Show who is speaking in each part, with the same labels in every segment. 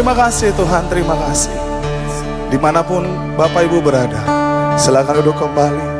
Speaker 1: Terima kasih Tuhan, terima kasih. Di mana pun Bapak Ibu berada, silakan duduk kembali.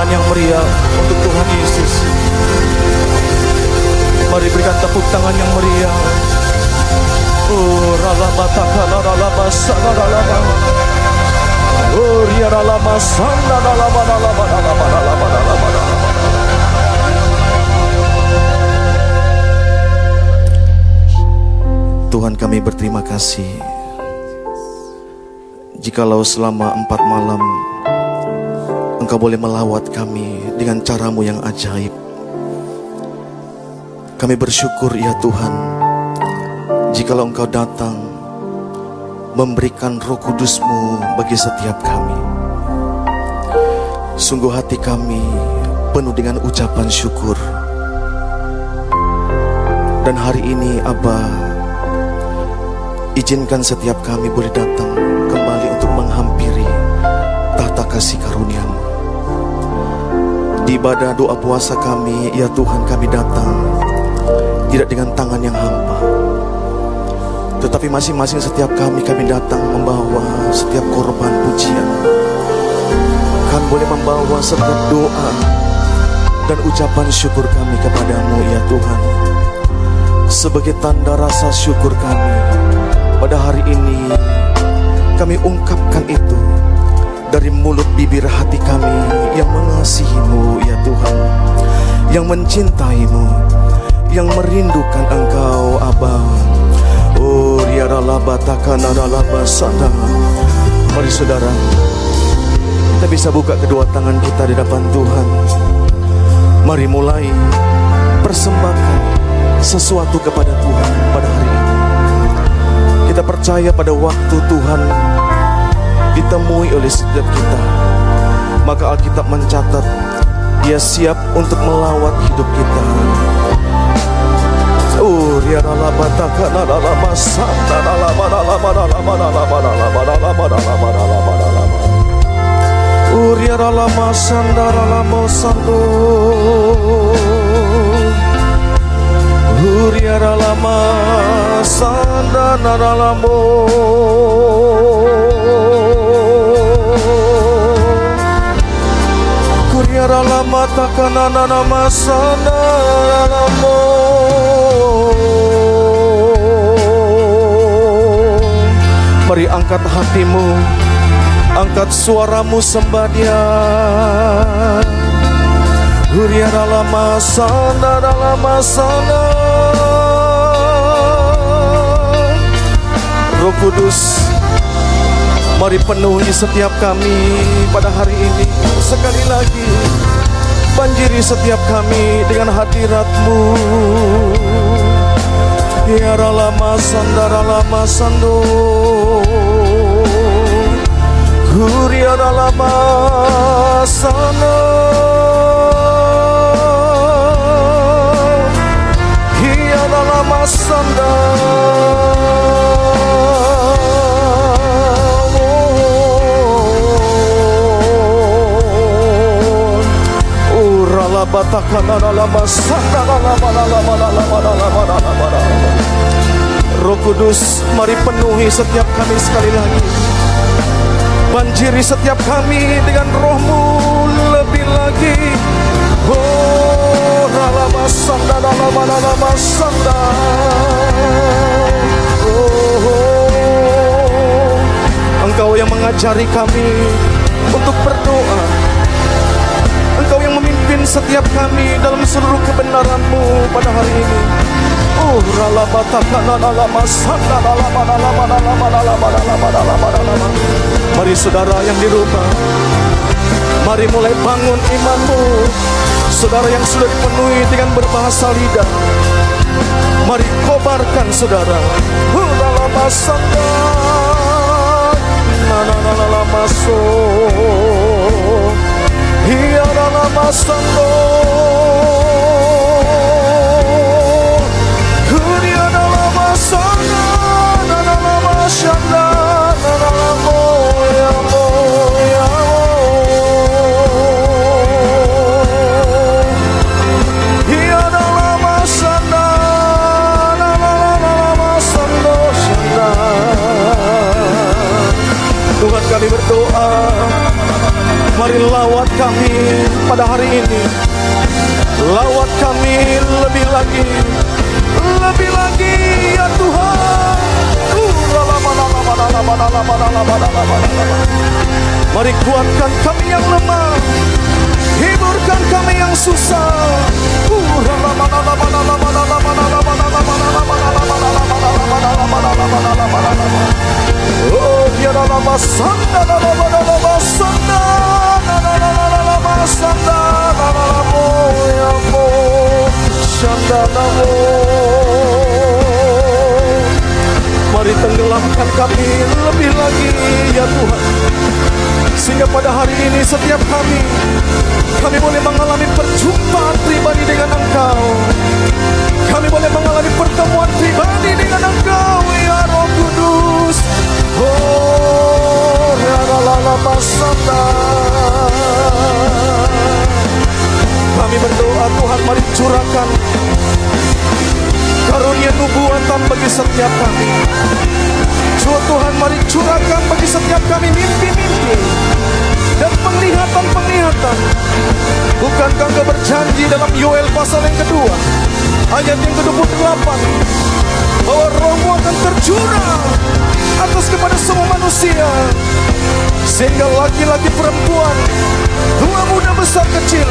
Speaker 2: perayaan yang
Speaker 3: meriah untuk Tuhan Yesus. Mari berikan tepuk tangan yang meriah. Oh, ralama takala ralama sana ralama. Oh, ria ralama sana ralama ralama ralama ralama ralama ralama. Tuhan kami berterima kasih Jikalau selama empat malam Engkau boleh melawat kami dengan caramu yang ajaib. Kami bersyukur ya Tuhan Jikalau Engkau datang Memberikan roh kudusmu bagi setiap kami. Sungguh hati kami penuh dengan ucapan syukur. Dan hari ini Abah Izinkan setiap kami boleh datang kembali untuk menghampiri tahta kasih karuniamu. Ibadah doa puasa kami, ya Tuhan kami datang tidak dengan tangan yang hampa. Tetapi masing-masing setiap kami kami datang membawa setiap korban pujian. Kan boleh membawa setiap doa dan ucapan syukur kami kepadamu ya Tuhan. Sebagai tanda rasa syukur kami pada hari ini kami ungkapkan itu dari mulut bibir hati kami yang mengasihimu ya Tuhan. Yang mencintaimu yang merindukan engkau Abah Oh takana laba sana Mari saudara Kita bisa buka kedua tangan kita di depan Tuhan. Mari mulai persembahkan sesuatu kepada Tuhan pada hari ini. Kita percaya pada waktu Tuhan ditemui oleh setiap kita. Maka Alkitab mencatat dia siap untuk melawat hidup kita. Oh, dia lama lama lama lama. Oh, dia. Oh, dia. Yara lama mata anak nama masana Mari angkat hatimu Angkat suaramu sembah dia Huriara masa kana dalam masa Roh Kudus Mari penuhi setiap kami pada hari ini. Sekali lagi Banjiri setiap kami dengan hadiratmu Ya lama sandara lama sando Huriara lama sana lama sanda Urala Roh Kudus mari penuhi setiap kami sekali lagi. Banjiri setiap kami dengan rohmu lebih lagi. Oh lama sanda lama lama sanda Oh. Engkau yang mengajari kami untuk berdoa Engkau yang memimpin setiap kami dalam seluruh kebenaranmu pada hari ini. Oh rala batakana lama sanda lama lama lama lama lama lama lama Mari saudara yang di rumah Mari mulai bangun imanmu. Saudara yang sudah dipenuhi dengan berbahasa lidah. Mari kobarkan saudara. Hulala masanda Nana nana lama so y ahora la más amor. kami pada hari ini. Lawat kami lebih lagi Lebih lagi ya Tuhan. Mari kuatkan kami yang lemah Hiburkan kami yang susah Tenggelamkan kami lebih lagi ya Tuhan. Sehingga pada hari ini setiap kami Kami boleh mengalami perjumpaan pribadi dengan Engkau. Kami boleh mengalami pertemuan pribadi dengan Engkau Ya Roh Kudus. Oh Ya Lala Masanda Kami berdoa Tuhan mari curahkan karunia nubuatan bagi setiap kami. Jua Tuhan mari curahkan bagi setiap kami mimpi-mimpi dan penglihatan-penglihatan. Bukankah engkau berjanji dalam Yoel pasal yang kedua, ayat yang ke-28, bahwa rohmu akan tercurah atas kepada semua manusia, sehingga laki-laki perempuan, tua muda besar kecil,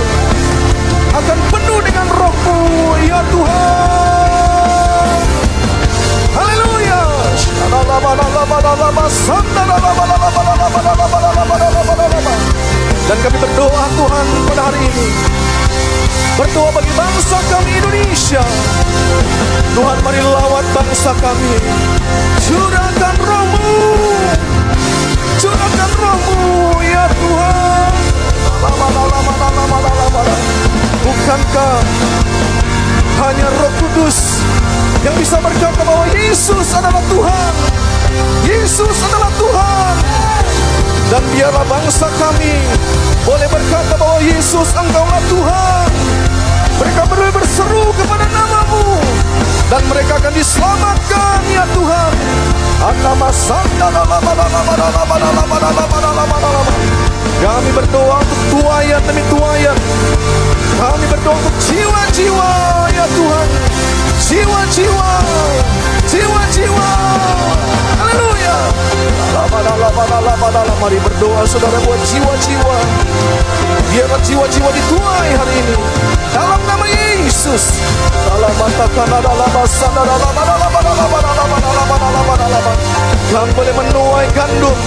Speaker 3: akan penuh dengan rohmu, ya Tuhan. Dan kami berdoa Tuhan pada hari ini. Berdoa bagi bangsa kami Indonesia. Tuhan mari lawat bangsa kami. Curahkan rohmu. Curahkan rohmu ya Tuhan. Bukankah hanya roh kudus yang bisa berkata bahwa Yesus adalah Tuhan. Yesus adalah Tuhan. Dan biarlah bangsa kami boleh berkata bahwa Yesus engkaulah Tuhan. Mereka boleh berseru kepada namamu dan mereka akan diselamatkan ya Tuhan. Kami berdoa untuk tuayan demi tuayan. Kami berdoa untuk jiwa-jiwa ya Tuhan jiwa-jiwa jiwa-jiwa haleluya mari berdoa saudara buat jiwa-jiwa biarlah jiwa-jiwa dituai hari ini dalam nama Yesus dalam matakan dalam basana dalam kami boleh menuai gandum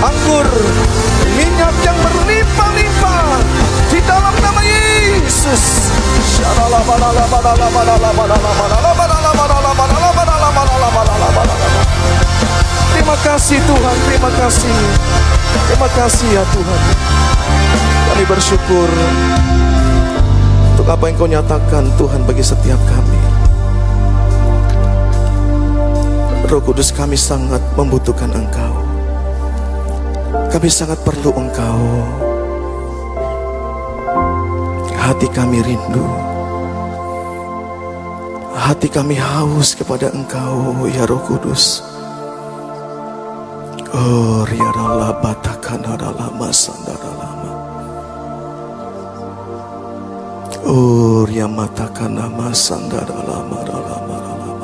Speaker 3: anggur minyak yang berlimpah-limpah di dalam nama Yesus Terima kasih Tuhan, terima kasih. Terima kasih ya Tuhan. Kami bersyukur untuk apa yang kau nyatakan Tuhan bagi setiap kami. Roh Kudus kami sangat membutuhkan Engkau. Kami sangat perlu Engkau. Hati kami rindu. Hati kami haus kepada Engkau, ya Roh Kudus. Oh, riarala batakana lama sandara lama. Oh, riamatakana masandara lama lama lama lama.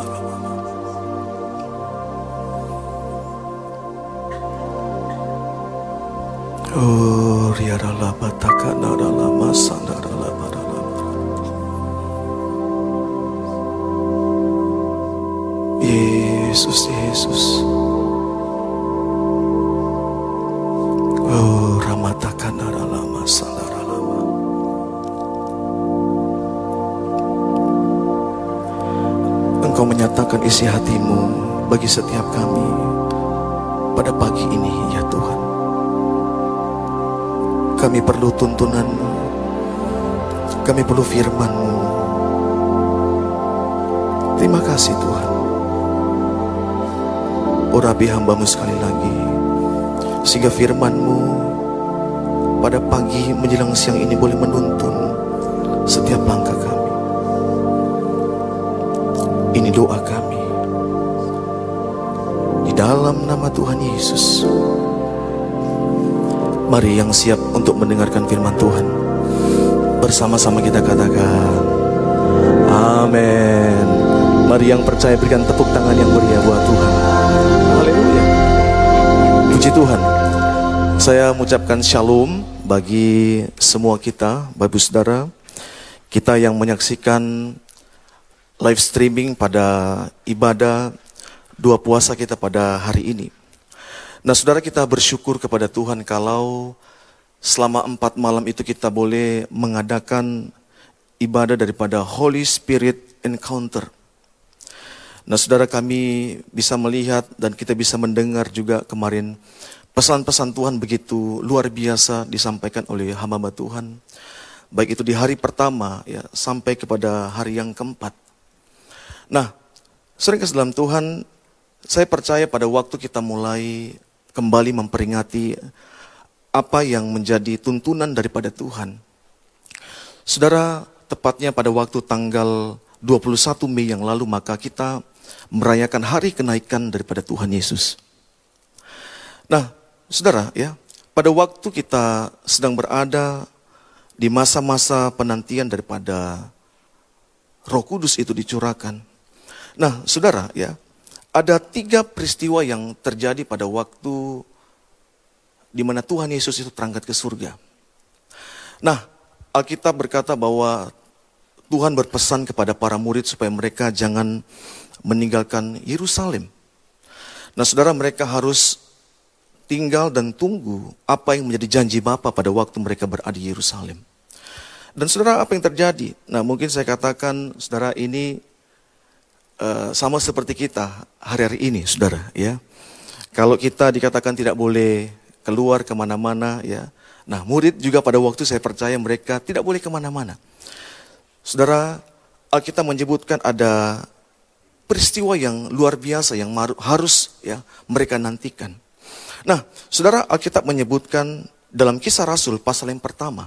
Speaker 3: Oh, riarala batakana lama sandara lama lama. Yesus, Yesus. Oh, ramatakan lama sandara lama. Engkau menyatakan isi hatimu bagi setiap kami pada pagi ini ya Tuhan. Kami perlu tuntunanmu. Kami perlu firmanmu. Terima kasih Tuhan. Oh Rabi hambamu sekali lagi sehingga firmanmu pada pagi menjelang siang ini boleh menuntun setiap langkah kami. Ini doa kami. Di dalam nama Tuhan Yesus. Mari yang siap untuk mendengarkan firman Tuhan. Bersama-sama kita katakan. Amin. Mari yang percaya berikan tepuk tangan yang meriah buat Tuhan. Haleluya. Puji Tuhan. Saya mengucapkan shalom bagi semua kita, Bapak Saudara. Kita yang menyaksikan live streaming pada ibadah dua puasa kita pada hari ini. Nah saudara kita bersyukur kepada Tuhan kalau selama empat malam itu kita boleh mengadakan ibadah daripada Holy Spirit Encounter. Nah saudara kami bisa melihat dan kita bisa mendengar juga kemarin Pesan-pesan Tuhan begitu luar biasa disampaikan oleh hamba Tuhan. Baik itu di hari pertama ya sampai kepada hari yang keempat. Nah, sering dalam Tuhan, saya percaya pada waktu kita mulai kembali memperingati apa yang menjadi tuntunan daripada Tuhan. Saudara, tepatnya pada waktu tanggal 21 Mei yang lalu maka kita merayakan hari kenaikan daripada Tuhan Yesus. Nah, Saudara, ya, pada waktu kita sedang berada di masa-masa penantian daripada Roh Kudus itu dicurahkan. Nah, saudara, ya, ada tiga peristiwa yang terjadi pada waktu di mana Tuhan Yesus itu terangkat ke surga. Nah, Alkitab berkata bahwa Tuhan berpesan kepada para murid supaya mereka jangan meninggalkan Yerusalem. Nah, saudara, mereka harus tinggal dan tunggu apa yang menjadi janji Bapa pada waktu mereka berada di Yerusalem. Dan saudara apa yang terjadi? Nah mungkin saya katakan saudara ini uh, sama seperti kita hari-hari ini saudara ya. Kalau kita dikatakan tidak boleh keluar ke mana-mana ya. Nah murid juga pada waktu saya percaya mereka tidak boleh ke mana-mana. Saudara Alkitab menyebutkan ada peristiwa yang luar biasa yang harus ya mereka nantikan. Nah, saudara Alkitab menyebutkan dalam kisah Rasul pasal yang pertama,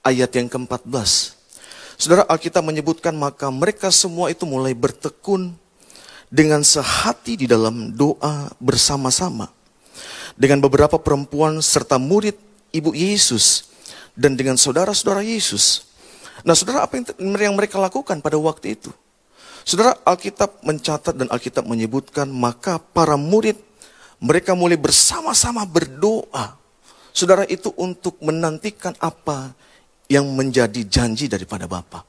Speaker 3: ayat yang ke-14. Saudara Alkitab menyebutkan maka mereka semua itu mulai bertekun dengan sehati di dalam doa bersama-sama. Dengan beberapa perempuan serta murid ibu Yesus dan dengan saudara-saudara Yesus. Nah saudara apa yang mereka lakukan pada waktu itu? Saudara Alkitab mencatat dan Alkitab menyebutkan maka para murid mereka mulai bersama-sama berdoa. Saudara itu untuk menantikan apa yang menjadi janji daripada Bapa.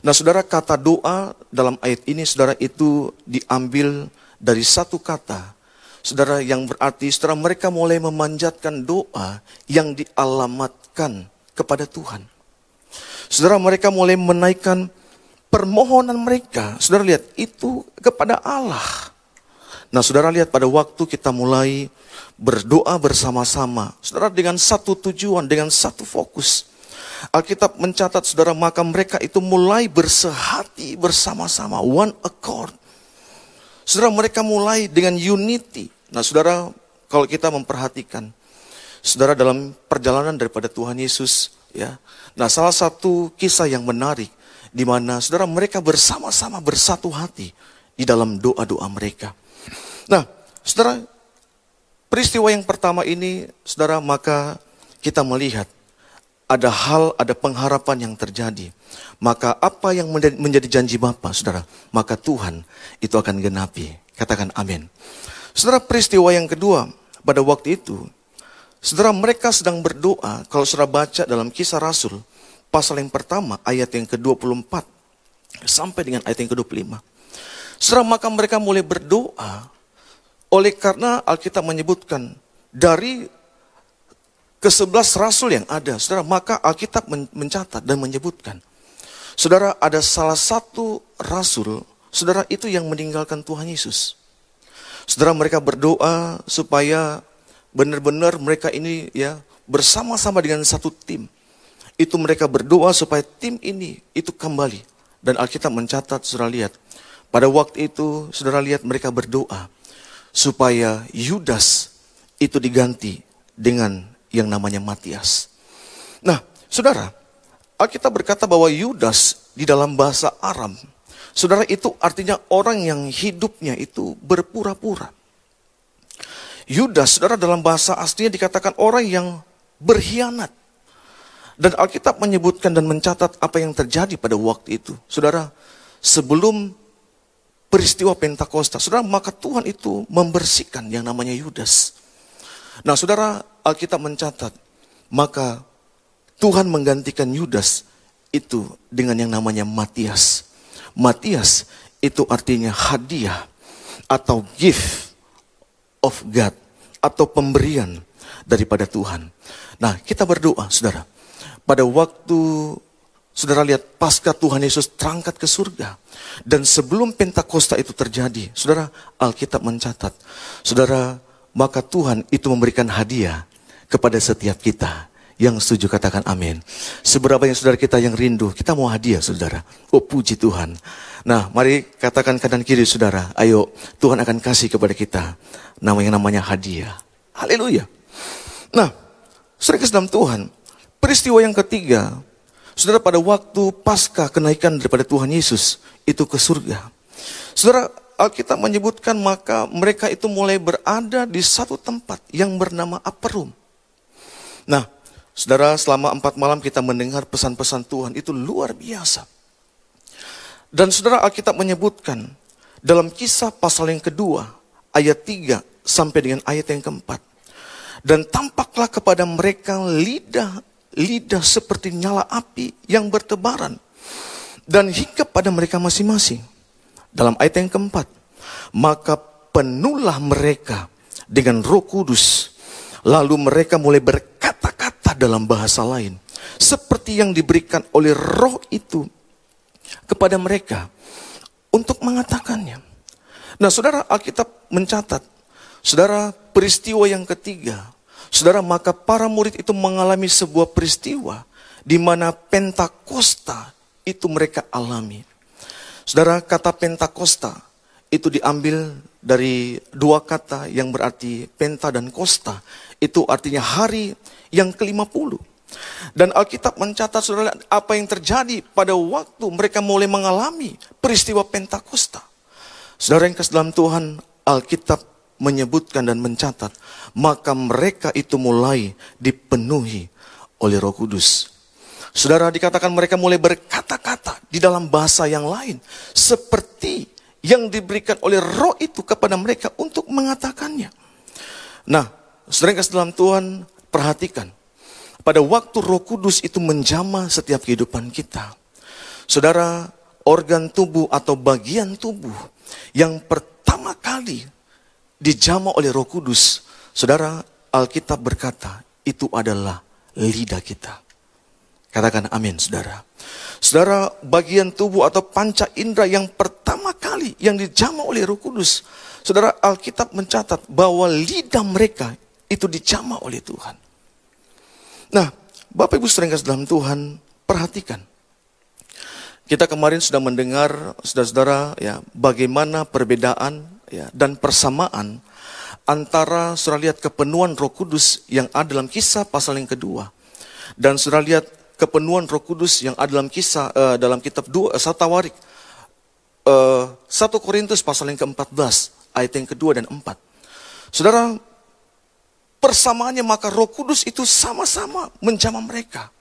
Speaker 3: Nah saudara kata doa dalam ayat ini saudara itu diambil dari satu kata. Saudara yang berarti saudara mereka mulai memanjatkan doa yang dialamatkan kepada Tuhan. Saudara mereka mulai menaikkan permohonan mereka. Saudara lihat itu kepada Allah. Nah saudara lihat pada waktu kita mulai berdoa bersama-sama. Saudara dengan satu tujuan, dengan satu fokus. Alkitab mencatat saudara maka mereka itu mulai bersehati bersama-sama. One accord. Saudara mereka mulai dengan unity. Nah saudara kalau kita memperhatikan. Saudara dalam perjalanan daripada Tuhan Yesus. ya. Nah salah satu kisah yang menarik. di mana saudara mereka bersama-sama bersatu hati di dalam doa-doa mereka. Nah, saudara, peristiwa yang pertama ini, saudara, maka kita melihat ada hal, ada pengharapan yang terjadi. Maka apa yang menjadi janji Bapa, saudara, maka Tuhan itu akan genapi. Katakan amin. Saudara, peristiwa yang kedua, pada waktu itu, saudara mereka sedang berdoa, kalau saudara baca dalam kisah Rasul, pasal yang pertama, ayat yang ke-24, sampai dengan ayat yang ke-25. Saudara, maka mereka mulai berdoa, oleh karena Alkitab menyebutkan dari ke-11 rasul yang ada, saudara, maka Alkitab mencatat dan menyebutkan. Saudara, ada salah satu rasul, saudara itu yang meninggalkan Tuhan Yesus. Saudara, mereka berdoa supaya benar-benar mereka ini ya bersama-sama dengan satu tim. Itu mereka berdoa supaya tim ini itu kembali. Dan Alkitab mencatat, saudara lihat, pada waktu itu saudara lihat mereka berdoa supaya Yudas itu diganti dengan yang namanya Matias. Nah, saudara, Alkitab berkata bahwa Yudas di dalam bahasa Aram, saudara itu artinya orang yang hidupnya itu berpura-pura. Yudas, saudara dalam bahasa aslinya dikatakan orang yang berkhianat. Dan Alkitab menyebutkan dan mencatat apa yang terjadi pada waktu itu. Saudara, sebelum peristiwa Pentakosta. Saudara, maka Tuhan itu membersihkan yang namanya Yudas. Nah, saudara, Alkitab mencatat, maka Tuhan menggantikan Yudas itu dengan yang namanya Matias. Matias itu artinya hadiah atau gift of God atau pemberian daripada Tuhan. Nah, kita berdoa, saudara. Pada waktu saudara lihat pasca Tuhan Yesus terangkat ke surga. Dan sebelum Pentakosta itu terjadi, saudara, Alkitab mencatat. Saudara, maka Tuhan itu memberikan hadiah kepada setiap kita. Yang setuju katakan amin. Seberapa yang saudara kita yang rindu, kita mau hadiah saudara. Oh puji Tuhan. Nah mari katakan kanan kiri saudara. Ayo Tuhan akan kasih kepada kita. Nama yang namanya hadiah. Haleluya. Nah saudara dalam Tuhan. Peristiwa yang ketiga. Saudara pada waktu pasca kenaikan daripada Tuhan Yesus. Itu ke surga. Saudara Alkitab menyebutkan maka mereka itu mulai berada di satu tempat yang bernama Aperum. Nah, Saudara, selama empat malam kita mendengar pesan-pesan Tuhan itu luar biasa. Dan saudara Alkitab menyebutkan dalam kisah pasal yang kedua, ayat tiga sampai dengan ayat yang keempat. Dan tampaklah kepada mereka lidah, lidah seperti nyala api yang bertebaran. Dan hingga pada mereka masing-masing. Dalam ayat yang keempat, maka penuhlah mereka dengan roh kudus. Lalu mereka mulai berkata-kata dalam bahasa lain. Seperti yang diberikan oleh roh itu kepada mereka untuk mengatakannya. Nah saudara Alkitab mencatat, saudara peristiwa yang ketiga, saudara maka para murid itu mengalami sebuah peristiwa di mana Pentakosta itu mereka alami. Saudara kata Pentakosta itu diambil dari dua kata yang berarti penta dan kosta. Itu artinya hari yang ke-50. Dan Alkitab mencatat saudara apa yang terjadi pada waktu mereka mulai mengalami peristiwa Pentakosta. Saudara yang dalam Tuhan, Alkitab menyebutkan dan mencatat, maka mereka itu mulai dipenuhi oleh Roh Kudus. Saudara dikatakan mereka mulai berkata-kata di dalam bahasa yang lain, seperti yang diberikan oleh Roh itu kepada mereka untuk mengatakannya. Nah, saudara yang dalam Tuhan, Perhatikan, pada waktu roh kudus itu menjama setiap kehidupan kita. Saudara, organ tubuh atau bagian tubuh yang pertama kali dijama oleh roh kudus. Saudara, Alkitab berkata, itu adalah lidah kita. Katakan amin, saudara. Saudara, bagian tubuh atau panca indera yang pertama kali yang dijama oleh roh kudus. Saudara, Alkitab mencatat bahwa lidah mereka itu dijama oleh Tuhan. Nah, Bapak Ibu sering dalam Tuhan, perhatikan. Kita kemarin sudah mendengar saudara-saudara ya bagaimana perbedaan ya dan persamaan antara saudara lihat kepenuhan Roh Kudus yang ada dalam kisah pasal yang kedua dan saudara lihat kepenuhan Roh Kudus yang ada dalam kisah uh, dalam kitab dua uh, satu Tawarik uh, eh, 1 Korintus pasal yang ke-14 ayat yang kedua dan empat. Saudara persamaannya maka roh kudus itu sama-sama menjama mereka.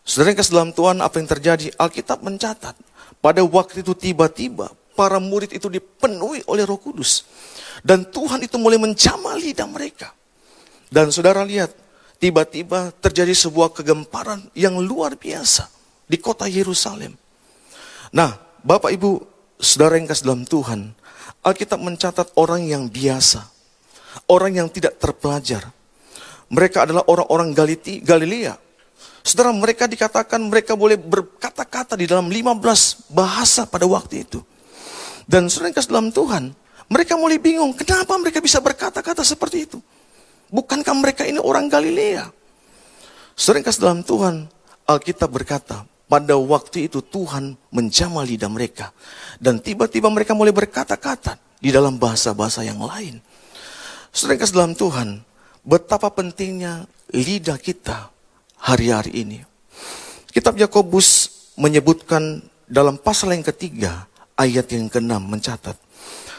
Speaker 3: Saudara yang dalam Tuhan apa yang terjadi? Alkitab mencatat. Pada waktu itu tiba-tiba para murid itu dipenuhi oleh roh kudus. Dan Tuhan itu mulai menjama lidah mereka. Dan saudara lihat, tiba-tiba terjadi sebuah kegemparan yang luar biasa di kota Yerusalem. Nah, Bapak Ibu, saudara yang kasih dalam Tuhan, Alkitab mencatat orang yang biasa, orang yang tidak terpelajar. Mereka adalah orang-orang Galilea. Saudara, mereka dikatakan mereka boleh berkata-kata di dalam 15 bahasa pada waktu itu. Dan saudara dalam Tuhan, mereka mulai bingung, kenapa mereka bisa berkata-kata seperti itu? Bukankah mereka ini orang Galilea? Saudara dalam Tuhan, Alkitab berkata, pada waktu itu Tuhan menjamah lidah mereka. Dan tiba-tiba mereka mulai berkata-kata di dalam bahasa-bahasa yang lain. Saudara dalam Tuhan, betapa pentingnya lidah kita hari-hari ini. Kitab Yakobus menyebutkan dalam pasal yang ketiga, ayat yang keenam mencatat.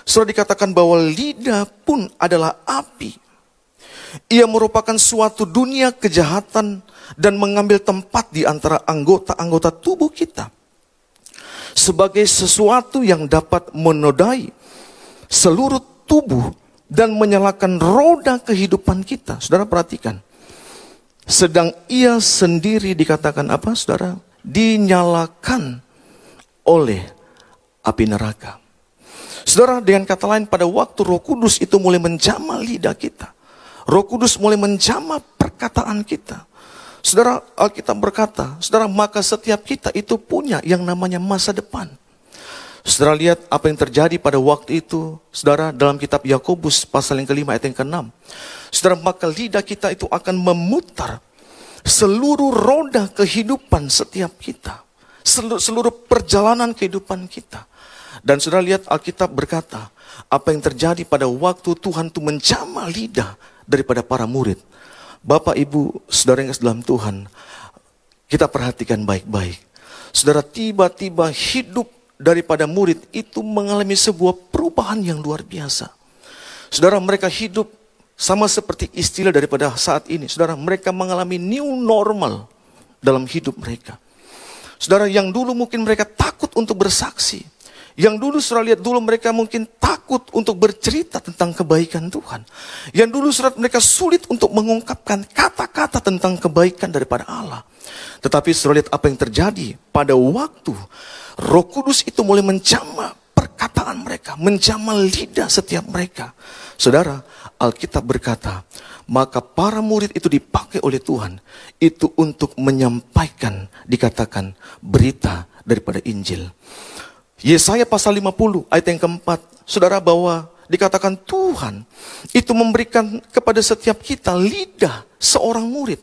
Speaker 3: Sudah dikatakan bahwa lidah pun adalah api. Ia merupakan suatu dunia kejahatan dan mengambil tempat di antara anggota-anggota tubuh kita. Sebagai sesuatu yang dapat menodai seluruh tubuh dan menyalakan roda kehidupan kita. Saudara perhatikan. Sedang ia sendiri dikatakan apa saudara? Dinyalakan oleh api neraka. Saudara dengan kata lain pada waktu roh kudus itu mulai menjamah lidah kita. Roh kudus mulai menjamah perkataan kita. Saudara Alkitab berkata, saudara maka setiap kita itu punya yang namanya masa depan. Saudara lihat apa yang terjadi pada waktu itu, saudara dalam kitab Yakobus pasal yang kelima ayat yang keenam. Saudara maka lidah kita itu akan memutar seluruh roda kehidupan setiap kita. Seluruh, perjalanan kehidupan kita. Dan saudara lihat Alkitab berkata, apa yang terjadi pada waktu Tuhan itu menjamah lidah daripada para murid. Bapak, Ibu, saudara yang dalam Tuhan, kita perhatikan baik-baik. Saudara tiba-tiba hidup daripada murid itu mengalami sebuah perubahan yang luar biasa. Saudara mereka hidup sama seperti istilah daripada saat ini. Saudara mereka mengalami new normal dalam hidup mereka. Saudara yang dulu mungkin mereka takut untuk bersaksi. Yang dulu saudara lihat dulu mereka mungkin takut untuk bercerita tentang kebaikan Tuhan. Yang dulu surat mereka sulit untuk mengungkapkan kata-kata tentang kebaikan daripada Allah. Tetapi saudara lihat apa yang terjadi pada waktu Roh Kudus itu mulai menjamah perkataan mereka, menjamah lidah setiap mereka. Saudara, Alkitab berkata, maka para murid itu dipakai oleh Tuhan itu untuk menyampaikan dikatakan berita daripada Injil. Yesaya pasal 50 ayat yang keempat, saudara bahwa dikatakan Tuhan itu memberikan kepada setiap kita lidah seorang murid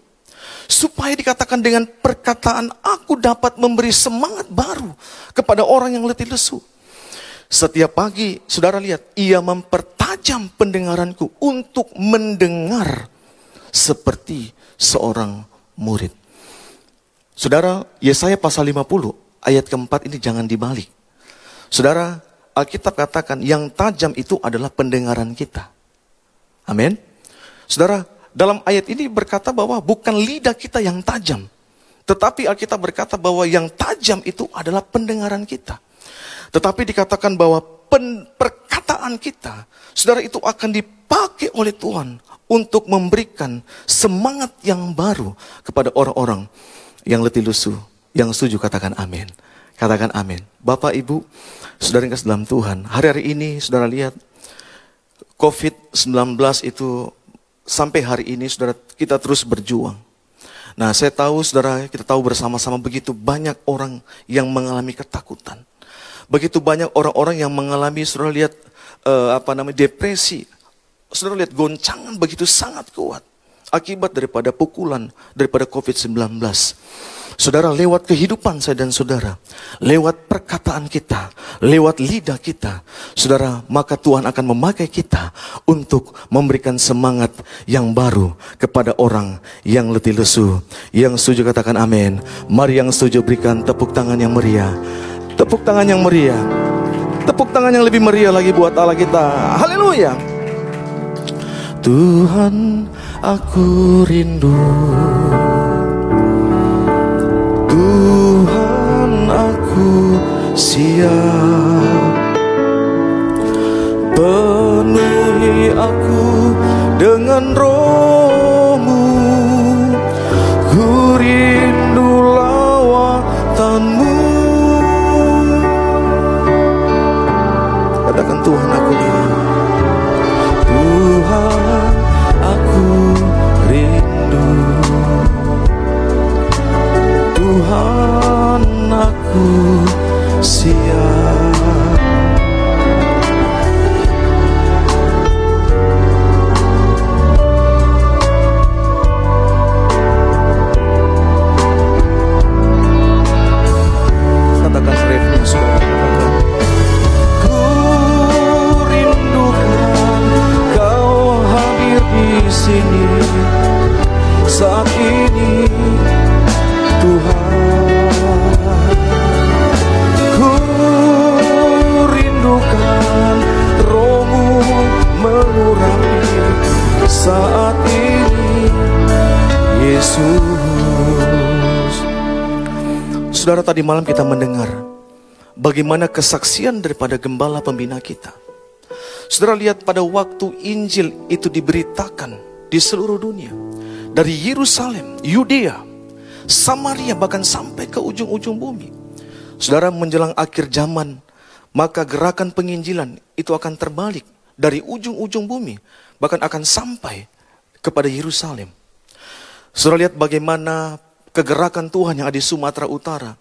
Speaker 3: supaya dikatakan dengan perkataan aku dapat memberi semangat baru kepada orang yang letih lesu. Setiap pagi, saudara lihat, ia mempertajam pendengaranku untuk mendengar seperti seorang murid. Saudara, Yesaya pasal 50 ayat keempat ini jangan dibalik. Saudara, Alkitab katakan yang tajam itu adalah pendengaran kita. Amin. Saudara, dalam ayat ini berkata bahwa bukan lidah kita yang tajam. Tetapi Alkitab berkata bahwa yang tajam itu adalah pendengaran kita. Tetapi dikatakan bahwa pen, perkataan kita, saudara itu akan dipakai oleh Tuhan untuk memberikan semangat yang baru kepada orang-orang yang letih lusuh. Yang setuju katakan amin. Katakan amin. Bapak, Ibu, saudara yang dalam Tuhan, hari-hari ini saudara lihat COVID-19 itu sampai hari ini saudara kita terus berjuang. Nah saya tahu saudara kita tahu bersama-sama begitu banyak orang yang mengalami ketakutan. Begitu banyak orang-orang yang mengalami saudara lihat uh, apa namanya depresi. Saudara lihat goncangan begitu sangat kuat akibat daripada pukulan daripada COVID-19. Saudara, lewat kehidupan saya dan saudara, lewat perkataan kita, lewat lidah kita, saudara, maka Tuhan akan memakai kita untuk memberikan semangat yang baru kepada orang yang letih lesu. Yang setuju katakan amin. Mari yang setuju berikan tepuk tangan yang meriah. Tepuk tangan yang meriah. Tepuk tangan yang lebih meriah lagi buat Allah kita. Haleluya. Tuhan, aku rindu aku siap. Penuhi aku dengan rohmu Ku siap Katakan saudara Ku rindukan kau hadir di sini. Saat ini Saudara tadi malam kita mendengar Bagaimana kesaksian daripada gembala pembina kita Saudara lihat pada waktu Injil itu diberitakan di seluruh dunia. Dari Yerusalem, Yudea, Samaria bahkan sampai ke ujung-ujung bumi. Saudara menjelang akhir zaman, maka gerakan penginjilan itu akan terbalik dari ujung-ujung bumi, bahkan akan sampai kepada Yerusalem. Saudara lihat bagaimana kegerakan Tuhan yang ada di Sumatera Utara.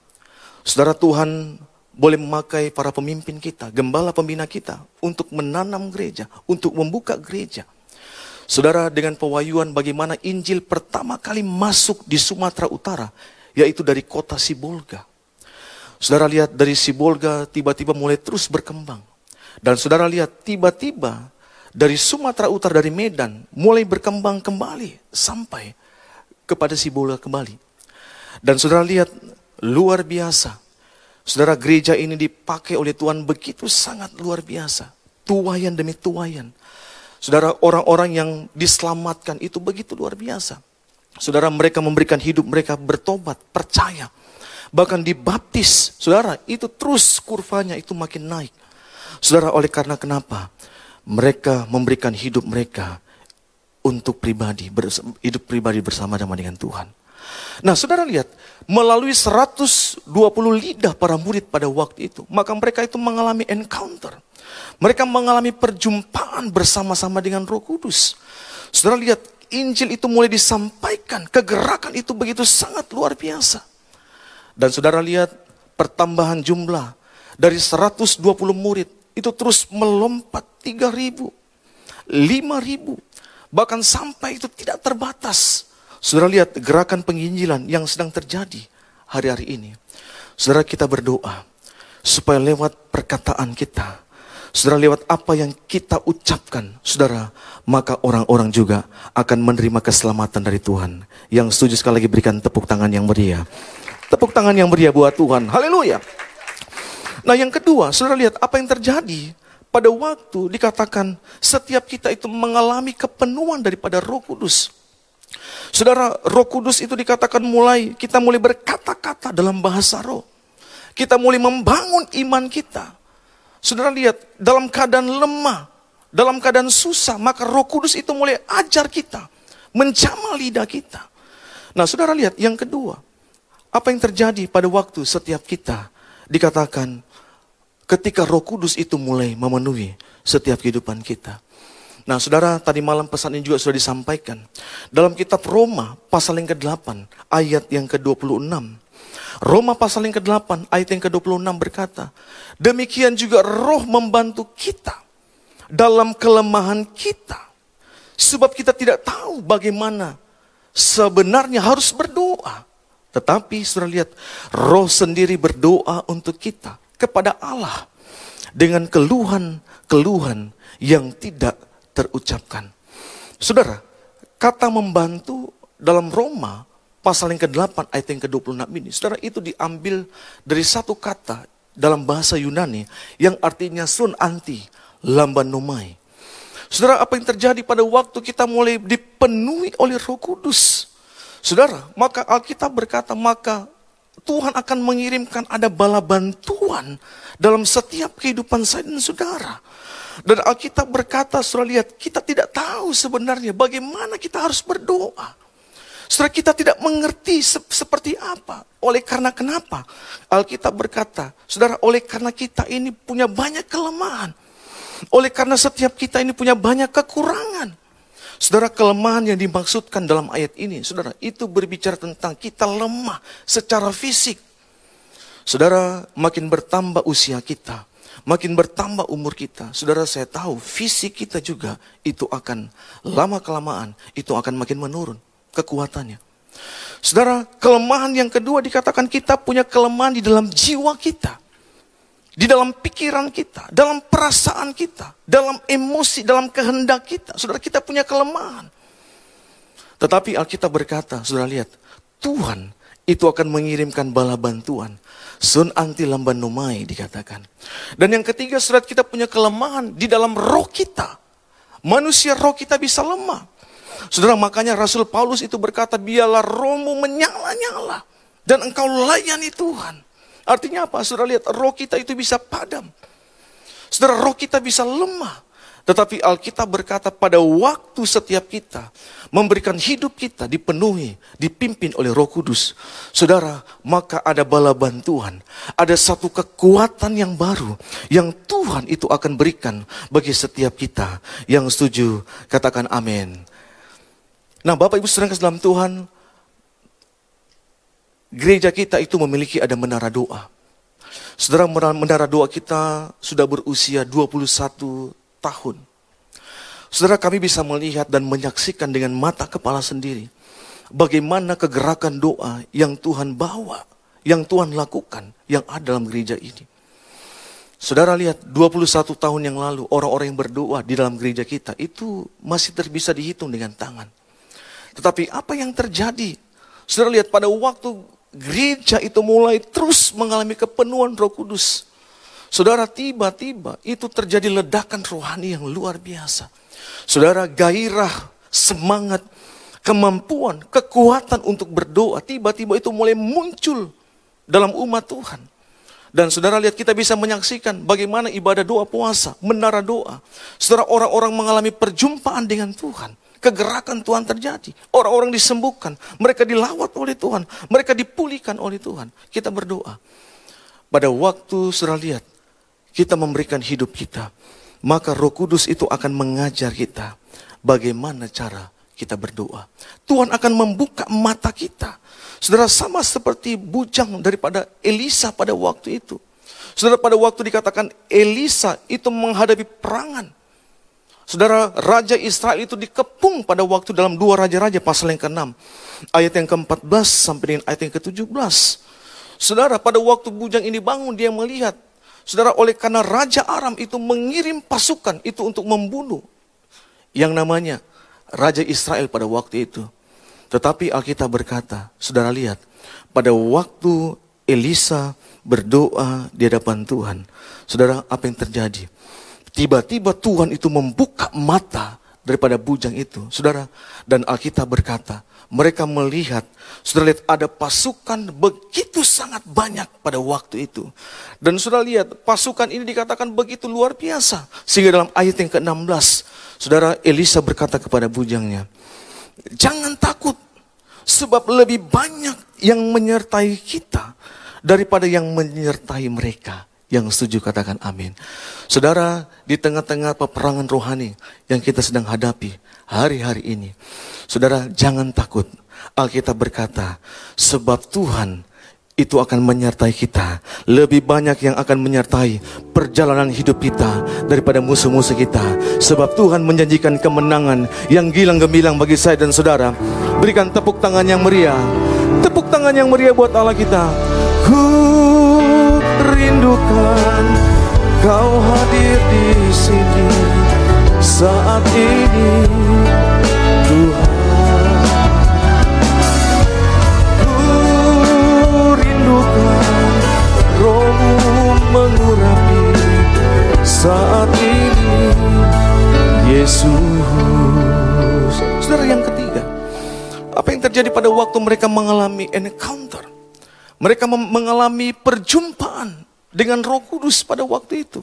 Speaker 3: Saudara Tuhan boleh memakai para pemimpin kita, gembala pembina kita untuk menanam gereja, untuk membuka gereja. Saudara dengan pewayuan bagaimana Injil pertama kali masuk di Sumatera Utara, yaitu dari kota Sibolga. Saudara lihat dari Sibolga tiba-tiba mulai terus berkembang. Dan saudara lihat tiba-tiba dari Sumatera Utara, dari Medan, mulai berkembang kembali sampai kepada Sibolga kembali. Dan saudara lihat luar biasa Saudara gereja ini dipakai oleh Tuhan begitu sangat luar biasa. Tuayan demi tuayan. Saudara orang-orang yang diselamatkan itu begitu luar biasa. Saudara mereka memberikan hidup mereka bertobat, percaya. Bahkan dibaptis. Saudara itu terus kurvanya itu makin naik. Saudara oleh karena kenapa? Mereka memberikan hidup mereka untuk pribadi, hidup pribadi bersama dengan Tuhan. Nah saudara lihat, melalui 120 lidah para murid pada waktu itu, maka mereka itu mengalami encounter. Mereka mengalami perjumpaan bersama-sama dengan roh kudus. Saudara lihat, Injil itu mulai disampaikan, kegerakan itu begitu sangat luar biasa. Dan saudara lihat, pertambahan jumlah dari 120 murid itu terus melompat 3000, 5000, bahkan sampai itu tidak terbatas. Saudara lihat gerakan penginjilan yang sedang terjadi hari-hari ini. Saudara kita berdoa supaya lewat perkataan kita, saudara lewat apa yang kita ucapkan, saudara, maka orang-orang juga akan menerima keselamatan dari Tuhan. Yang setuju sekali lagi berikan tepuk tangan yang meriah. Tepuk tangan yang meriah buat Tuhan. Haleluya. Nah yang kedua, saudara lihat apa yang terjadi pada waktu dikatakan setiap kita itu mengalami kepenuhan daripada roh kudus. Saudara, Roh Kudus itu dikatakan mulai kita mulai berkata-kata dalam bahasa roh. Kita mulai membangun iman kita. Saudara lihat, dalam keadaan lemah, dalam keadaan susah, maka Roh Kudus itu mulai ajar kita, menjamah lidah kita. Nah, Saudara lihat yang kedua, apa yang terjadi pada waktu setiap kita dikatakan ketika Roh Kudus itu mulai memenuhi setiap kehidupan kita. Nah saudara, tadi malam pesan ini juga sudah disampaikan. Dalam kitab Roma pasal yang ke-8 ayat yang ke-26. Roma pasal yang ke-8 ayat yang ke-26 berkata, Demikian juga roh membantu kita dalam kelemahan kita. Sebab kita tidak tahu bagaimana sebenarnya harus berdoa. Tetapi sudah lihat, roh sendiri berdoa untuk kita kepada Allah dengan keluhan-keluhan yang tidak terucapkan. Saudara, kata membantu dalam Roma pasal yang ke-8 ayat yang ke-26 ini, saudara itu diambil dari satu kata dalam bahasa Yunani yang artinya sun anti, lamban nomai. Saudara, apa yang terjadi pada waktu kita mulai dipenuhi oleh roh kudus? Saudara, maka Alkitab berkata, maka Tuhan akan mengirimkan ada bala bantuan dalam setiap kehidupan saya dan saudara. Dan Alkitab berkata, saudara lihat, kita tidak tahu sebenarnya bagaimana kita harus berdoa. Saudara kita tidak mengerti se seperti apa. Oleh karena kenapa? Alkitab berkata, saudara oleh karena kita ini punya banyak kelemahan. Oleh karena setiap kita ini punya banyak kekurangan. Saudara kelemahan yang dimaksudkan dalam ayat ini, saudara itu berbicara tentang kita lemah secara fisik. Saudara makin bertambah usia kita, makin bertambah umur kita, saudara saya tahu fisik kita juga itu akan lama kelamaan itu akan makin menurun kekuatannya. Saudara, kelemahan yang kedua dikatakan kita punya kelemahan di dalam jiwa kita. Di dalam pikiran kita, dalam perasaan kita, dalam emosi, dalam kehendak kita. Saudara, kita punya kelemahan. Tetapi Alkitab berkata, saudara lihat, Tuhan itu akan mengirimkan bala bantuan Sun anti lamban numai dikatakan. Dan yang ketiga surat kita punya kelemahan di dalam roh kita. Manusia roh kita bisa lemah. Saudara makanya Rasul Paulus itu berkata biarlah rohmu menyala-nyala. Dan engkau layani Tuhan. Artinya apa? Saudara lihat roh kita itu bisa padam. Saudara roh kita bisa lemah. Tetapi Alkitab berkata pada waktu setiap kita memberikan hidup kita dipenuhi, dipimpin oleh Roh Kudus. Saudara, maka ada bala bantuan, ada satu kekuatan yang baru yang Tuhan itu akan berikan bagi setiap kita yang setuju. Katakan amin. Nah, Bapak Ibu sedang dalam Tuhan, gereja kita itu memiliki ada menara doa. Saudara, menara doa kita sudah berusia 21 tahun. Saudara kami bisa melihat dan menyaksikan dengan mata kepala sendiri. Bagaimana kegerakan doa yang Tuhan bawa, yang Tuhan lakukan, yang ada dalam gereja ini. Saudara lihat 21 tahun yang lalu orang-orang yang berdoa di dalam gereja kita itu masih terbisa dihitung dengan tangan. Tetapi apa yang terjadi? Saudara lihat pada waktu gereja itu mulai terus mengalami kepenuhan roh kudus. Saudara tiba-tiba itu terjadi ledakan rohani yang luar biasa. Saudara gairah, semangat, kemampuan, kekuatan untuk berdoa tiba-tiba itu mulai muncul dalam umat Tuhan. Dan saudara lihat kita bisa menyaksikan bagaimana ibadah doa puasa, menara doa. Saudara orang-orang mengalami perjumpaan dengan Tuhan. Kegerakan Tuhan terjadi. Orang-orang disembuhkan. Mereka dilawat oleh Tuhan. Mereka dipulihkan oleh Tuhan. Kita berdoa. Pada waktu saudara lihat kita memberikan hidup kita, maka Roh Kudus itu akan mengajar kita bagaimana cara kita berdoa. Tuhan akan membuka mata kita. Saudara sama seperti bujang daripada Elisa pada waktu itu. Saudara pada waktu dikatakan Elisa itu menghadapi perangan. Saudara Raja Israel itu dikepung pada waktu dalam dua Raja-Raja pasal yang ke-6. Ayat yang ke-14 sampai dengan ayat yang ke-17. Saudara pada waktu bujang ini bangun dia melihat Saudara, oleh karena Raja Aram itu mengirim pasukan itu untuk membunuh yang namanya Raja Israel pada waktu itu. Tetapi Alkitab berkata, saudara lihat, pada waktu Elisa berdoa di hadapan Tuhan, saudara apa yang terjadi? Tiba-tiba Tuhan itu membuka mata daripada bujang itu. Saudara, dan Alkitab berkata, mereka melihat, sudah lihat ada pasukan begitu sangat banyak pada waktu itu. Dan sudah lihat pasukan ini dikatakan begitu luar biasa. Sehingga dalam ayat yang ke-16, saudara Elisa berkata kepada bujangnya, jangan takut sebab lebih banyak yang menyertai kita daripada yang menyertai mereka. Yang setuju katakan amin. Saudara, di tengah-tengah peperangan rohani yang kita sedang hadapi hari-hari ini. Saudara, jangan takut. Alkitab berkata, sebab Tuhan itu akan menyertai kita. Lebih banyak yang akan menyertai perjalanan hidup kita daripada musuh-musuh kita. Sebab Tuhan menjanjikan kemenangan yang gilang gemilang bagi saya dan saudara. Berikan tepuk tangan yang meriah. Tepuk tangan yang meriah buat Allah kita. Ku rindukan kau hadir di sini saat ini mengurapi saat ini Yesus Saudara yang ketiga apa yang terjadi pada waktu mereka mengalami encounter mereka mengalami perjumpaan dengan Roh Kudus pada waktu itu.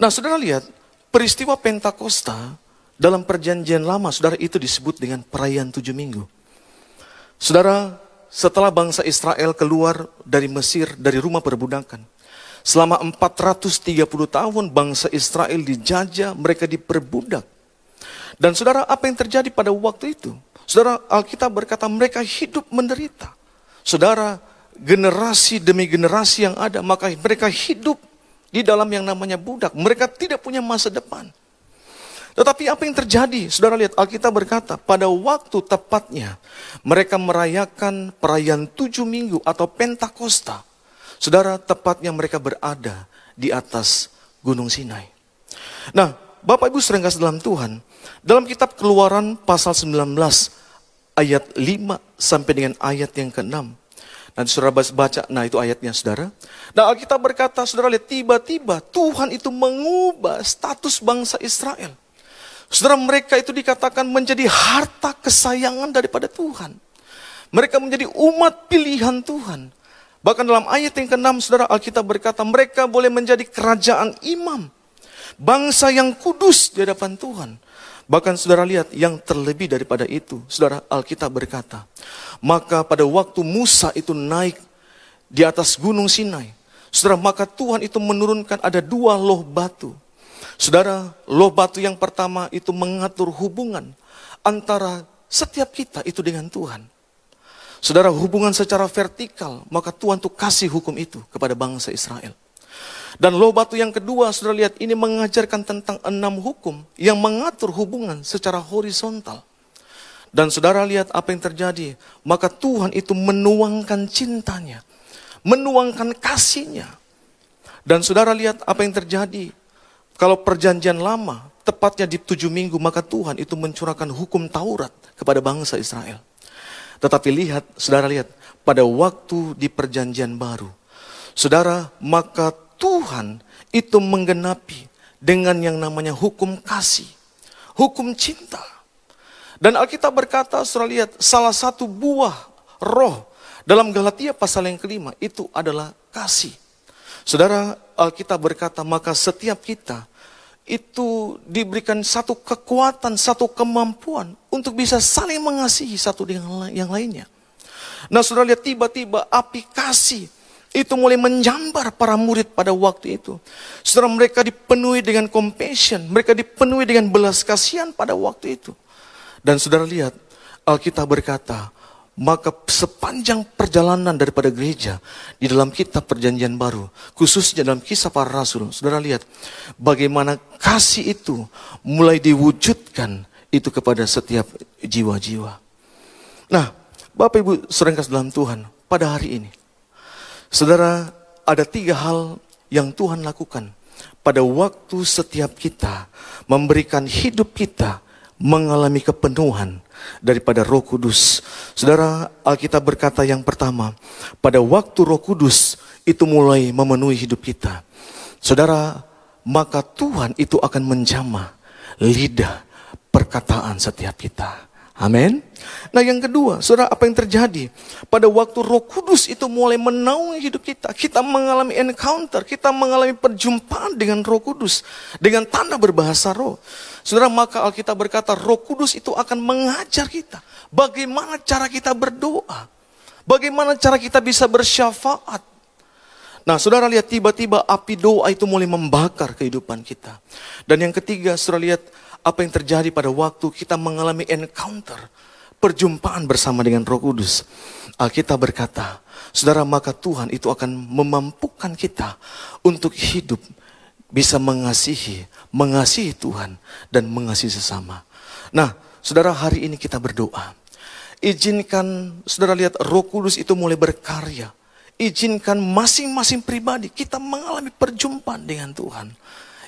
Speaker 3: Nah, saudara lihat, peristiwa Pentakosta dalam perjanjian lama, saudara itu disebut dengan perayaan tujuh minggu. Saudara, setelah bangsa Israel keluar dari Mesir, dari rumah perbudakan, selama 430 tahun bangsa Israel dijajah, mereka diperbudak. Dan saudara, apa yang terjadi pada waktu itu? Saudara, Alkitab berkata mereka hidup menderita. Saudara, generasi demi generasi yang ada, maka mereka hidup di dalam yang namanya budak. Mereka tidak punya masa depan. Tetapi apa yang terjadi? Saudara lihat Alkitab berkata, pada waktu tepatnya mereka merayakan perayaan tujuh minggu atau Pentakosta. Saudara, tepatnya mereka berada di atas Gunung Sinai. Nah, Bapak Ibu sering dalam Tuhan, dalam kitab keluaran pasal 19 ayat 5 sampai dengan ayat yang ke-6. Nanti saudara baca, nah itu ayatnya saudara. Nah Alkitab berkata, saudara lihat tiba-tiba Tuhan itu mengubah status bangsa Israel. Saudara mereka itu dikatakan menjadi harta kesayangan daripada Tuhan. Mereka menjadi umat pilihan Tuhan. Bahkan dalam ayat yang ke-6 saudara Alkitab berkata mereka boleh menjadi kerajaan imam. Bangsa yang kudus di hadapan Tuhan. Bahkan saudara lihat yang terlebih daripada itu. Saudara Alkitab berkata. Maka pada waktu Musa itu naik di atas gunung Sinai. Saudara maka Tuhan itu menurunkan ada dua loh batu. Saudara loh batu yang pertama itu mengatur hubungan antara setiap kita itu dengan Tuhan. Saudara hubungan secara vertikal, maka Tuhan tuh kasih hukum itu kepada bangsa Israel. Dan loh batu yang kedua, saudara lihat ini mengajarkan tentang enam hukum yang mengatur hubungan secara horizontal. Dan saudara lihat apa yang terjadi, maka Tuhan itu menuangkan cintanya, menuangkan kasihnya. Dan saudara lihat apa yang terjadi, kalau perjanjian lama, tepatnya di tujuh minggu, maka Tuhan itu mencurahkan hukum Taurat kepada bangsa Israel. Tetapi lihat, saudara lihat, pada waktu di perjanjian baru, saudara, maka Tuhan itu menggenapi dengan yang namanya hukum kasih, hukum cinta. Dan Alkitab berkata, saudara lihat, salah satu buah roh dalam Galatia pasal yang kelima itu adalah kasih. Saudara, Alkitab berkata, maka setiap kita itu diberikan satu kekuatan, satu kemampuan untuk bisa saling mengasihi satu dengan yang lainnya. Nah, saudara lihat tiba-tiba api kasih itu mulai menjambar para murid pada waktu itu. Setelah mereka dipenuhi dengan compassion, mereka dipenuhi dengan belas kasihan pada waktu itu. Dan saudara lihat, Alkitab berkata, maka sepanjang perjalanan daripada gereja di dalam kitab perjanjian baru, khususnya dalam kisah para rasul, saudara lihat bagaimana kasih itu mulai diwujudkan itu kepada setiap jiwa-jiwa. Nah, Bapak Ibu serengkas dalam Tuhan, pada hari ini, Saudara, ada tiga hal yang Tuhan lakukan pada waktu setiap kita memberikan hidup kita mengalami kepenuhan daripada Roh Kudus. Saudara, Alkitab berkata yang pertama, pada waktu Roh Kudus itu mulai memenuhi hidup kita. Saudara, maka Tuhan itu akan menjamah lidah perkataan setiap kita. Amin. Nah yang kedua, saudara apa yang terjadi? Pada waktu roh kudus itu mulai menaungi hidup kita. Kita mengalami encounter, kita mengalami perjumpaan dengan roh kudus. Dengan tanda berbahasa roh. Saudara maka Alkitab berkata roh kudus itu akan mengajar kita. Bagaimana cara kita berdoa. Bagaimana cara kita bisa bersyafaat. Nah saudara lihat tiba-tiba api doa itu mulai membakar kehidupan kita. Dan yang ketiga saudara lihat apa yang terjadi pada waktu kita mengalami encounter, perjumpaan bersama dengan Roh Kudus. Alkitab berkata, Saudara, maka Tuhan itu akan memampukan kita untuk hidup bisa mengasihi, mengasihi Tuhan dan mengasihi sesama. Nah, Saudara, hari ini kita berdoa. Izinkan Saudara lihat Roh Kudus itu mulai berkarya. Izinkan masing-masing pribadi kita mengalami perjumpaan dengan Tuhan.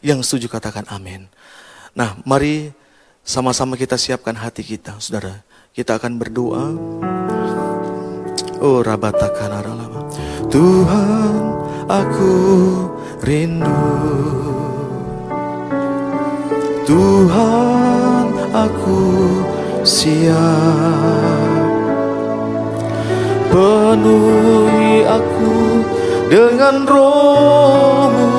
Speaker 3: Yang setuju katakan amin. Nah, mari sama-sama kita siapkan hati kita, saudara. Kita akan berdoa. Oh, rabatakan lama. Tuhan, aku rindu. Tuhan, aku siap. Penuhi aku dengan rohmu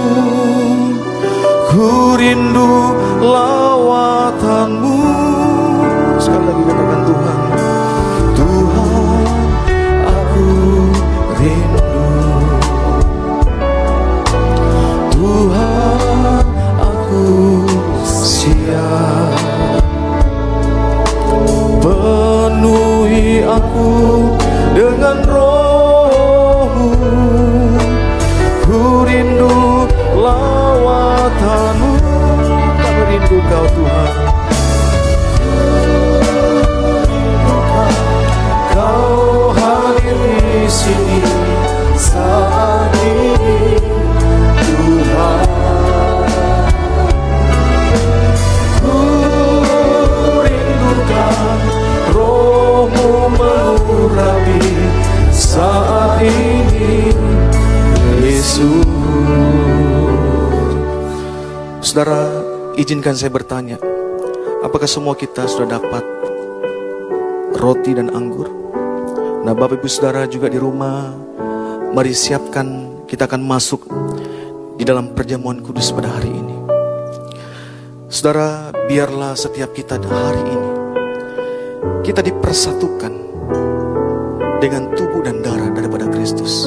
Speaker 3: Ku rindu lawatanmu. Sekali lagi katakan Tuhan. Tuhan aku rindu. Tuhan aku siap. Penuhi aku dengan rohmu Saudara, izinkan saya bertanya, apakah semua kita sudah dapat roti dan anggur? Nah, Bapak Ibu Saudara juga di rumah, mari siapkan kita akan masuk di dalam perjamuan kudus pada hari ini. Saudara, biarlah setiap kita hari ini kita dipersatukan dengan tubuh dan darah daripada Kristus.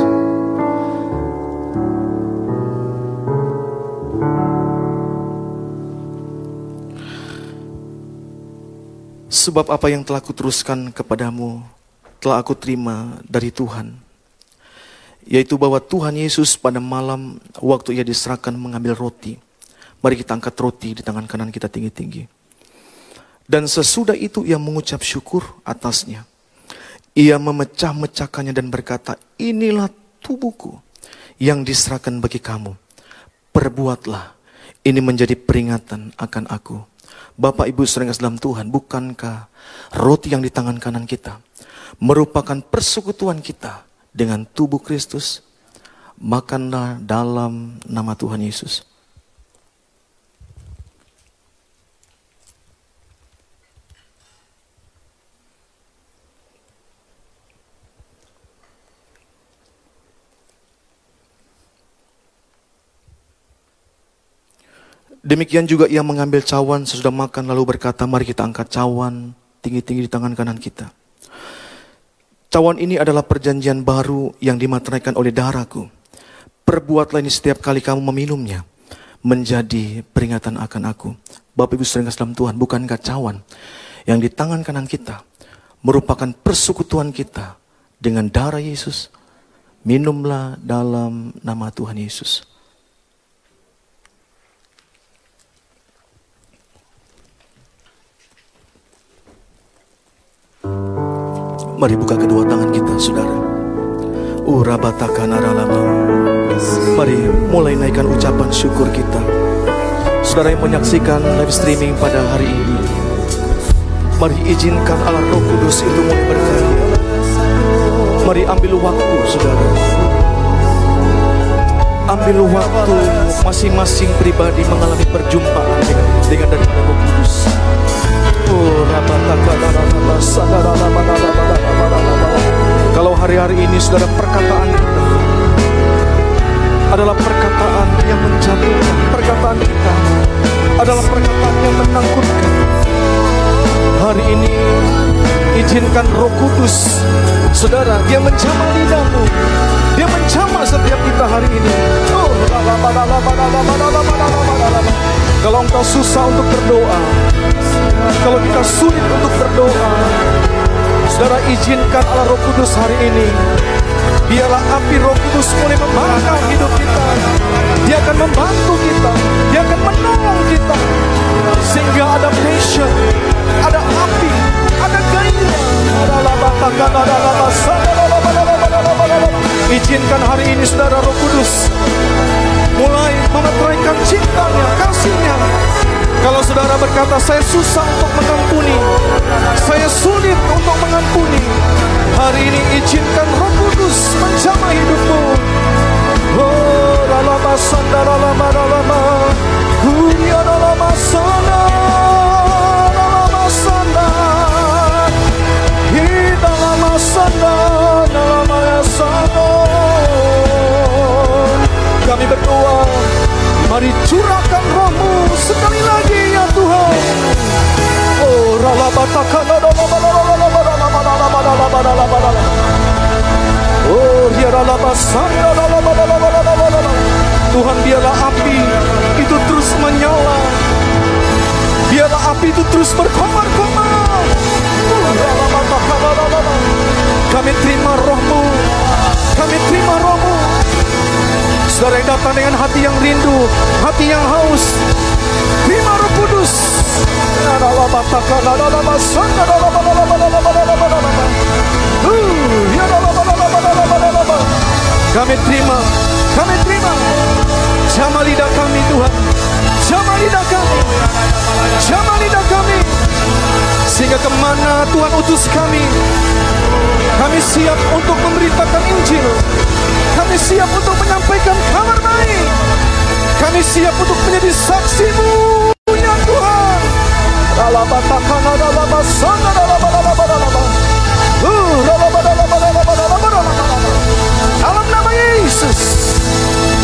Speaker 3: Sebab apa yang telah kuteruskan kepadamu telah aku terima dari Tuhan. Yaitu bahwa Tuhan Yesus pada malam waktu ia diserahkan mengambil roti. Mari kita angkat roti di tangan kanan kita tinggi-tinggi. Dan sesudah itu ia mengucap syukur atasnya. Ia memecah-mecahkannya dan berkata, inilah tubuhku yang diserahkan bagi kamu. Perbuatlah, ini menjadi peringatan akan aku. Bapak Ibu sering dalam Tuhan, bukankah roti yang di tangan kanan kita merupakan persekutuan kita dengan tubuh Kristus? Makanlah dalam nama Tuhan Yesus. Demikian juga ia mengambil cawan sesudah makan lalu berkata, mari kita angkat cawan tinggi-tinggi di tangan kanan kita. Cawan ini adalah perjanjian baru yang dimateraikan oleh darahku. Perbuatlah ini setiap kali kamu meminumnya. Menjadi peringatan akan aku. Bapak Ibu sering dalam Tuhan, bukankah cawan yang di tangan kanan kita merupakan persekutuan kita dengan darah Yesus? Minumlah dalam nama Tuhan Yesus. Mari buka kedua tangan kita, saudara. Urabatakanalalama. Mari mulai naikkan ucapan syukur kita. Saudara yang menyaksikan live streaming pada hari ini. Mari izinkan Allah Roh Kudus itu mulai berkarya. Mari ambil waktu, saudara. Ambil waktu masing-masing pribadi mengalami perjumpaan dengan, dengan daripada Hari-hari ini saudara perkataan kita adalah perkataan yang menjatuhkan, perkataan kita adalah perkataan yang menakutkan. Hari ini izinkan Roh Kudus, saudara, dia menjamah lidahmu, dia menjamah setiap kita hari ini. Kalau engkau susah untuk berdoa, kalau kita sulit untuk berdoa, saudara izinkan Allah Roh Kudus hari ini. Biarlah api Roh Kudus mulai membakar hidup kita. Dia akan membantu kita, dia akan menolong kita. Sehingga ada passion, ada api, ada gairah. Ada ada Izinkan hari ini saudara Roh Kudus mulai memeteraikan cintanya, kasihnya kalau saudara berkata, saya susah untuk mengampuni, saya sulit untuk mengampuni, hari ini izinkan roh kudus menjamah hidupmu. Oh, lama sanda, lama lama, huria lama sana, lama sana, hida lama sana, lama sana. Kami berdoa, mari rohmu sekali lagi ya Tuhan. Oh, Oh, Tuhan biarlah api itu terus menyala. Biarlah api itu terus berkobar-kobar. Saudara datang dengan hati yang rindu, hati yang haus, terima roh kudus. Kami terima, kami terima. Jamah lidah kami Tuhan, jamah lidah kami, jamah lidah kami. Sehingga ke mana Tuhan utus kami? Kami siap untuk memberitakan Injil. Kami siap untuk menyampaikan kabar baik. Kami siap untuk menjadi saksimu Ya Tuhan. Dalam nama Yesus.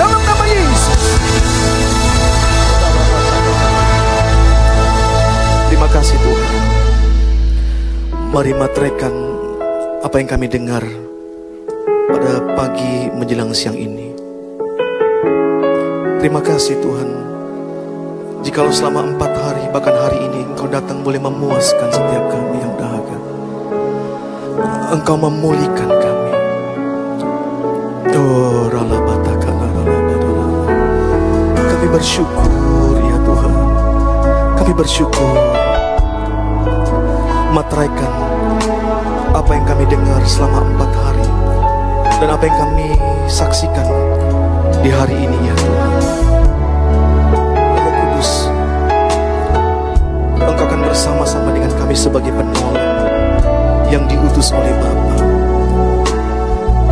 Speaker 3: Dalam nama Yesus. Kasih Tuhan. Mari matraikan apa yang kami dengar pada pagi menjelang siang ini. Terima kasih Tuhan. Jikalau selama empat hari bahkan hari ini Engkau datang boleh memuaskan setiap kami yang dahaga. Engkau memulihkan kami. Oh. Kami bersyukur ya Tuhan. Kami bersyukur. Matraikan apa yang kami dengar selama empat hari dan apa yang kami saksikan di hari ini ya Tuhan. Roh Kudus, Engkau akan bersama-sama dengan kami sebagai penolong yang diutus oleh Bapa.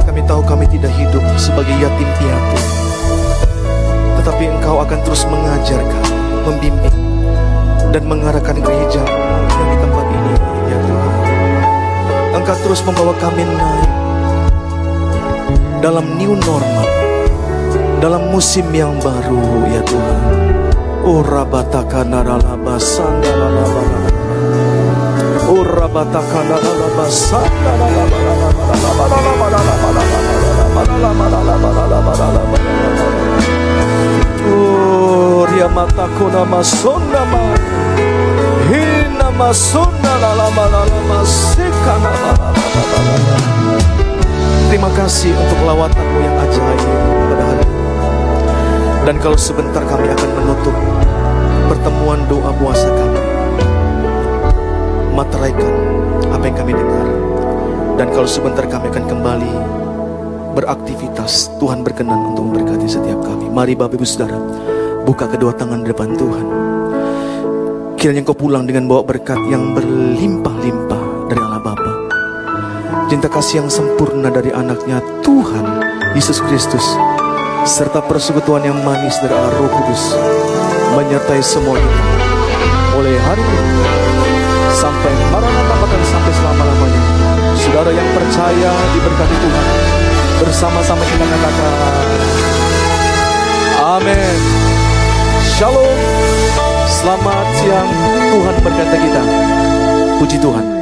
Speaker 3: Kami tahu kami tidak hidup sebagai yatim piatu, tetapi Engkau akan terus mengajar kami, membimbing, dan mengarahkan gereja yang Engkau terus membawa kami naik dalam new normal, dalam musim yang baru, ya Tuhan. Oh rabataka naralaba sandalaba Oh rabataka naralaba Oh riamatako namasonda ma Hina masonda lalama lalama sikana Terima kasih untuk lawatanmu yang ajaib pada hari ini. Dan kalau sebentar kami akan menutup pertemuan doa puasa kami. Materaikan apa yang kami dengar. Dan kalau sebentar kami akan kembali beraktivitas. Tuhan berkenan untuk memberkati setiap kami. Mari Bapak Ibu Saudara, buka kedua tangan di depan Tuhan. Kiranya engkau pulang dengan bawa berkat yang berlimpah-limpah dari Allah Bapa. Cinta kasih yang sempurna dari anaknya Tuhan Yesus Kristus serta persekutuan yang manis dari Allah Roh Kudus menyertai semua kita mulai hari ini sampai maranatha bahkan sampai selama-lamanya. Saudara yang percaya diberkati Tuhan bersama-sama kita katakan Amin. Shalom. Selamat siang. Tuhan berkata kita. Puji Tuhan.